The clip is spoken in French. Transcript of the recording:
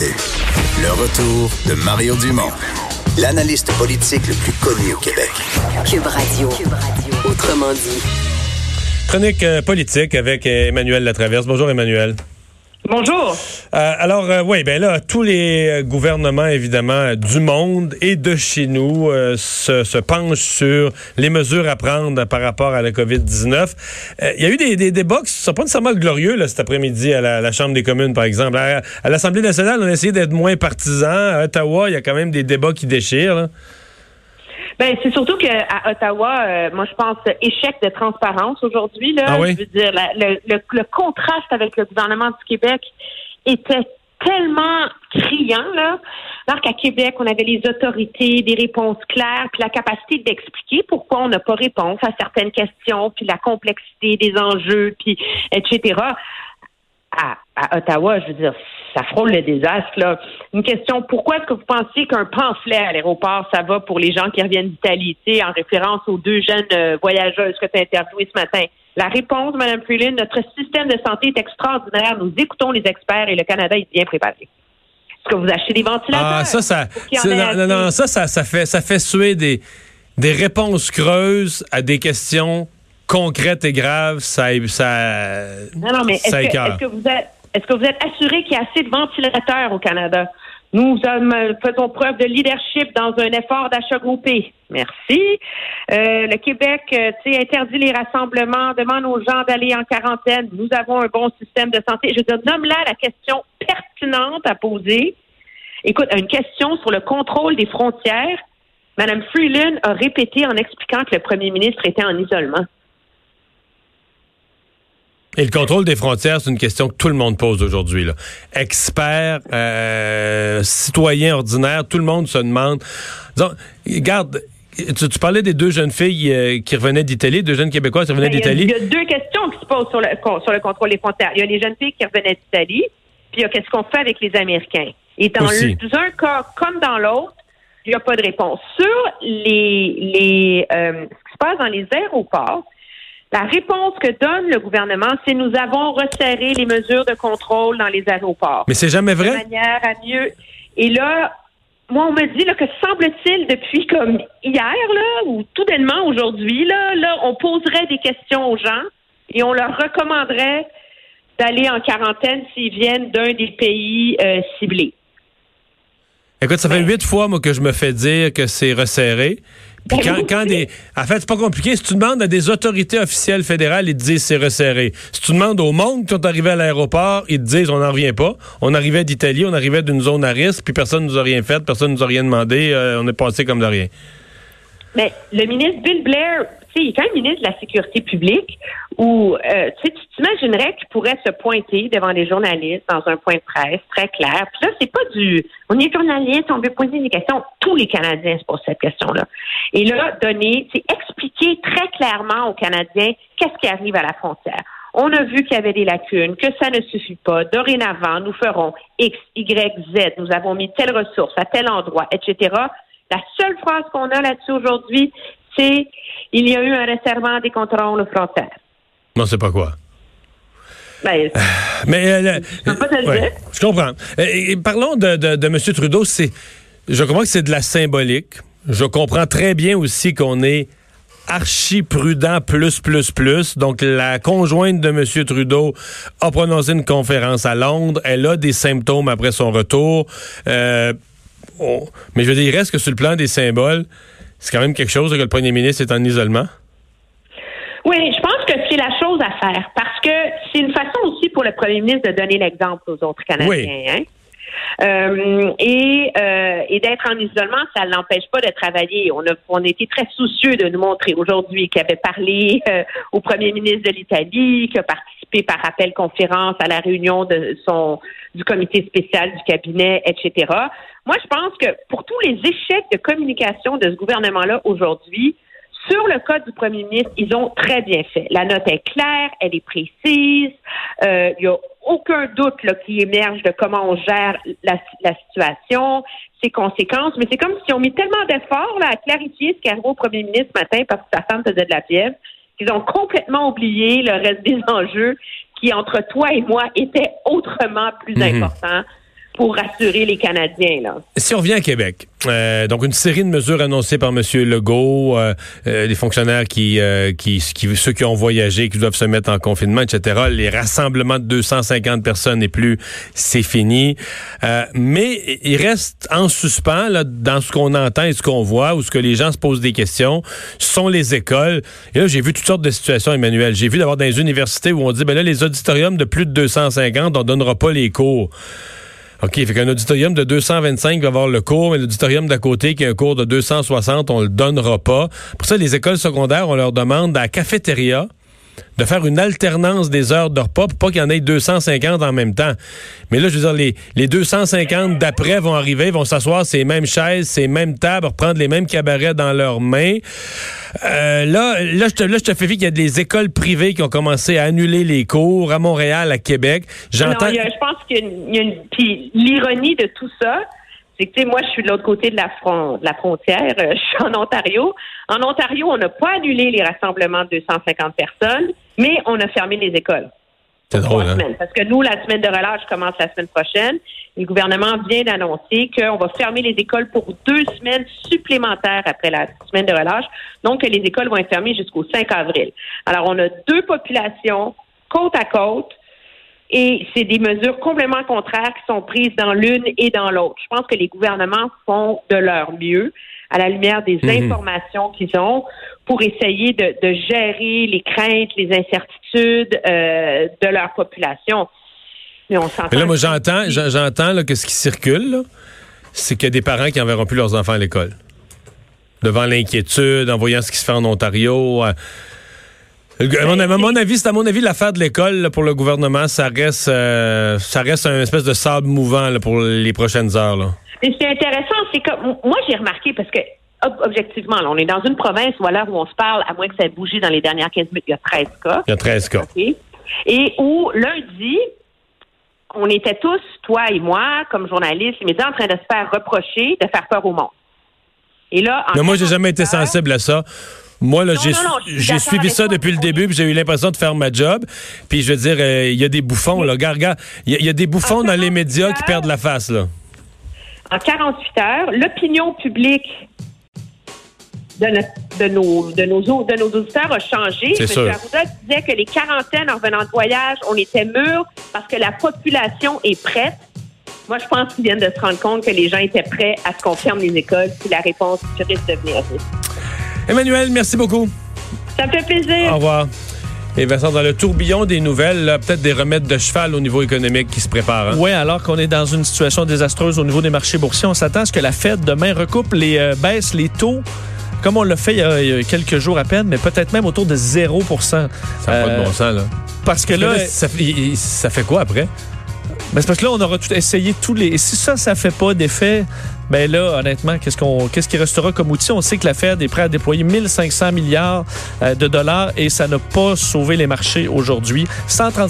Le retour de Mario Dumont, l'analyste politique le plus connu au Québec. Cube Radio. Autrement dit. Chronique euh, politique avec Emmanuel Latraverse. Bonjour Emmanuel. Bonjour. Euh, alors, euh, oui, ben là, tous les gouvernements, évidemment, du monde et de chez nous euh, se, penchent sur les mesures à prendre par rapport à la COVID-19. Il y a eu des, des débats qui ne sont pas nécessairement glorieux là, cet après-midi à la, Chambre des communes, par exemple. À, l'Assemblée nationale, on a essayé d'être moins partisans. À Ottawa, il y a quand même des débats qui déchirent. Ben, c'est surtout qu'à Ottawa, euh, moi, je pense échec de transparence aujourd'hui. Là, ah oui? je veux dire, la, le, le, le, contraste avec le gouvernement du Québec était tellement criant là. Alors qu'à Québec, on avait les autorités, des réponses claires, puis la capacité d'expliquer pourquoi on n'a pas réponse à certaines questions, puis la complexité des enjeux, puis etc. À, à Ottawa, je veux dire, ça frôle le désastre. Là. Une question, pourquoi est-ce que vous pensez qu'un pamphlet à l'aéroport, ça va pour les gens qui reviennent d'Italie, en référence aux deux jeunes euh, voyageuses que tu as interviewées ce matin? La réponse, Mme Freeland, notre système de santé est extraordinaire. Nous écoutons les experts et le Canada est bien préparé. Est-ce que vous achetez des ventilateurs? Ah, ça, ça, non, non, non, ça, ça, ça fait, ça fait suer des, des réponses creuses à des questions concrètes et graves. Ça, ça, non, non, mais est-ce que, est que vous êtes est-ce que vous êtes assuré qu'il y a assez de ventilateurs au Canada? Nous faisons preuve de leadership dans un effort d'achat groupé. Merci. Euh, le Québec euh, interdit les rassemblements, demande aux gens d'aller en quarantaine. Nous avons un bon système de santé. Je veux dire, nomme-là la question pertinente à poser. Écoute, une question sur le contrôle des frontières. Madame Freeland a répété en expliquant que le premier ministre était en isolement. Et le contrôle des frontières, c'est une question que tout le monde pose aujourd'hui. Experts, euh, citoyens ordinaires, tout le monde se demande. Disons, regarde, tu, tu, parlais des deux jeunes filles euh, qui revenaient d'Italie, deux jeunes Québécois qui revenaient d'Italie. Il y a deux questions qui se posent sur le, sur le contrôle des frontières. Il y a les jeunes filles qui revenaient d'Italie, puis il y a qu'est-ce qu'on fait avec les Américains. Et dans un cas comme dans l'autre, il n'y a pas de réponse. Sur les, les euh, ce qui se passe dans les aéroports, la réponse que donne le gouvernement, c'est nous avons resserré les mesures de contrôle dans les aéroports. Mais c'est jamais vrai? De manière à mieux. Et là, moi, on me dit là, que semble-t-il depuis comme hier, là, ou tout dernièrement aujourd'hui, là, là, on poserait des questions aux gens et on leur recommanderait d'aller en quarantaine s'ils viennent d'un des pays euh, ciblés. Écoute, ça fait huit fois moi, que je me fais dire que c'est resserré. Puis quand, des. En fait, c'est pas compliqué. Si tu demandes à des autorités officielles fédérales, ils te disent c'est resserré. Si tu demandes au monde qui sont arrivés à l'aéroport, ils te disent on n'en revient pas. On arrivait d'Italie, on arrivait d'une zone à risque, puis personne nous a rien fait, personne nous a rien demandé. Euh, on est passé comme de rien. Mais le ministre Bill Blair, tu sais, il est quand même ministre de la Sécurité publique où, euh, tu t'imaginerais qu'il pourrait se pointer devant les journalistes dans un point de presse très clair. Puis là, c'est pas du, on est journaliste, on veut poser des questions. Tous les Canadiens se posent cette question-là. Et là, donner, c'est expliquer très clairement aux Canadiens qu'est-ce qui arrive à la frontière. On a vu qu'il y avait des lacunes, que ça ne suffit pas. Dorénavant, nous ferons X, Y, Z. Nous avons mis telle ressource à tel endroit, etc. La seule phrase qu'on a là-dessus aujourd'hui, c'est il y a eu un resserrement des contrôles frontières. Non, c'est pas quoi. Ben, Mais euh, je, pas te ouais, je comprends. Et, et parlons de, de, de M. Trudeau. C'est, je comprends que c'est de la symbolique. Je comprends très bien aussi qu'on est archi prudent plus plus plus. Donc la conjointe de M. Trudeau a prononcé une conférence à Londres. Elle a des symptômes après son retour. Euh, oh. Mais je veux dire, il reste que sur le plan des symboles, c'est quand même quelque chose que le premier ministre est en isolement? Oui, je pense chose à faire parce que c'est une façon aussi pour le premier ministre de donner l'exemple aux autres Canadiens. Oui. Hein? Euh, et, euh, et d'être en isolement, ça ne l'empêche pas de travailler. On a, on a été très soucieux de nous montrer aujourd'hui qu'il avait parlé euh, au premier ministre de l'Italie, qu'il a participé par appel conférence à la réunion de son du comité spécial du cabinet, etc. Moi, je pense que pour tous les échecs de communication de ce gouvernement-là aujourd'hui, sur le cas du premier ministre, ils ont très bien fait. La note est claire, elle est précise. Euh, il n'y a aucun doute là, qui émerge de comment on gère la, la situation, ses conséquences. Mais c'est comme si on mis tellement d'efforts à clarifier ce qu'arrive au premier ministre ce matin parce que sa femme faisait de la fièvre, qu'ils ont complètement oublié le reste des enjeux qui, entre toi et moi, étaient autrement plus Mhm. importants. Pour rassurer les Canadiens. Là. Si on revient à Québec, euh, donc une série de mesures annoncées par M. Legault, euh, euh, les fonctionnaires qui, qui, qui, ceux qui ont voyagé, qui doivent se mettre en confinement, etc. Les rassemblements de 250 personnes et plus, c'est fini. mais il reste en suspens là, dans ce qu'on entend et ce qu'on voit, ou ce que les gens se posent des questions, sont les écoles. Et là, j'ai vu toutes sortes de situations, Emmanuel. J'ai vu d'abord dans universités où on dit, ben là, les auditoriums de plus de 250, on donnera pas les cours. OK, fait qu'un auditorium de 225 va avoir le cours, mais l'auditorium d'à côté qui a un cours de 260, on le donnera pas. Pour ça, les écoles secondaires, on leur demande à cafétéria de faire une alternance des heures de repas pour pas qu'il y en ait 250 en même temps. Mais là, je veux dire, les, les 250 d'après vont arriver, vont s'asseoir ces mêmes chaises, ces mêmes tables, reprendre les mêmes cabarets dans leurs mains. Euh, là, là, je te, là, je te fais vivre qu'il y a des écoles privées qui ont commencé à annuler les cours à Montréal, à Québec. J'entends. Je pense qu'il y a une, puis l'ironie de tout ça, c'est que, tu sais, moi, je suis de l'autre côté de la, front, de la frontière. Euh, je suis en Ontario. En Ontario, on n'a pas annulé les rassemblements de 250 personnes, mais on a fermé les écoles. C'est drôle, hein? Parce que nous, la semaine de relâche commence la semaine prochaine. Le gouvernement vient d'annoncer qu'on va fermer les écoles pour deux semaines supplémentaires après la semaine de relâche. Donc, les écoles vont être fermées jusqu'au 5 avril. Alors, on a deux populations côte à côte et c'est des mesures complètement contraires qui sont prises dans l'une et dans l'autre. Je pense que les gouvernements font de leur mieux à la lumière des mhm. informations qu'ils ont pour essayer de, gérer les craintes, les incertitudes euh, de leur population. Mais on s'entend. là, moi, j'entends, j'entends que ce qui circule, c'est qu'il y a des parents qui n'enverront plus leurs enfants à l'école. Devant l'inquiétude, en voyant ce qui se fait en Ontario. Euh, à mon, avis, c'est à mon avis l'affaire de l'école pour le gouvernement, ça reste, euh, ça reste un espèce de sable mouvant pour les prochaines heures. Là. Mais c'est intéressant, c'est que moi j'ai remarqué parce que objectivement, on est dans une province où à l'heure où on se parle, à moins que ça ait bougé dans les dernières 15 minutes, il y a 13 cas. Il y a 13 cas. Et où lundi, on était tous, toi et moi, comme journalistes, les médias, en train de se faire reprocher de faire peur au monde. Et là, en Mais moi, j'ai jamais été sensible à ça. Moi, là, j'ai suivi ça depuis le début, puis j'ai eu l'impression de faire ma job. Puis je veux dire, euh, il y a des bouffons, là. Regarde, il y, a des bouffons dans les médias qui perdent la face, là. En 48 heures, l'opinion publique de, de, nos, de, nos, de nos auditeurs a changé. M. Arruda disait que les quarantaines en revenant de voyage, on était mûrs parce que la population est prête. Moi, je pense qu'ils viennent de se rendre compte que les gens étaient prêts à ce qu'on ferme les écoles si la réponse risque de venir Emmanuel, merci beaucoup. Ça me fait plaisir. Au revoir. Et Vincent, dans le tourbillon des nouvelles, peut-être des remèdes de cheval au niveau économique qui se préparent. Hein? Oui, alors qu'on est dans une situation désastreuse au niveau des marchés boursiers, on s'attend à ce que la Fed demain recoupe les euh, baisse les taux comme on l'a fait il y, a, quelques jours à peine, mais peut-être même autour de 0% Ça n'a pas de bon sens, là. Parce que, là, ça, fait quoi après? Ben, c'est parce que là, on aura tout essayé tous les. Et si ça, ça fait pas d'effet, ben là, honnêtement, qu'est-ce qui restera comme outil? On sait que la Fed est prête à déployer 1500 milliards euh, de dollars et ça n'a pas sauvé les marchés aujourd'hui. 135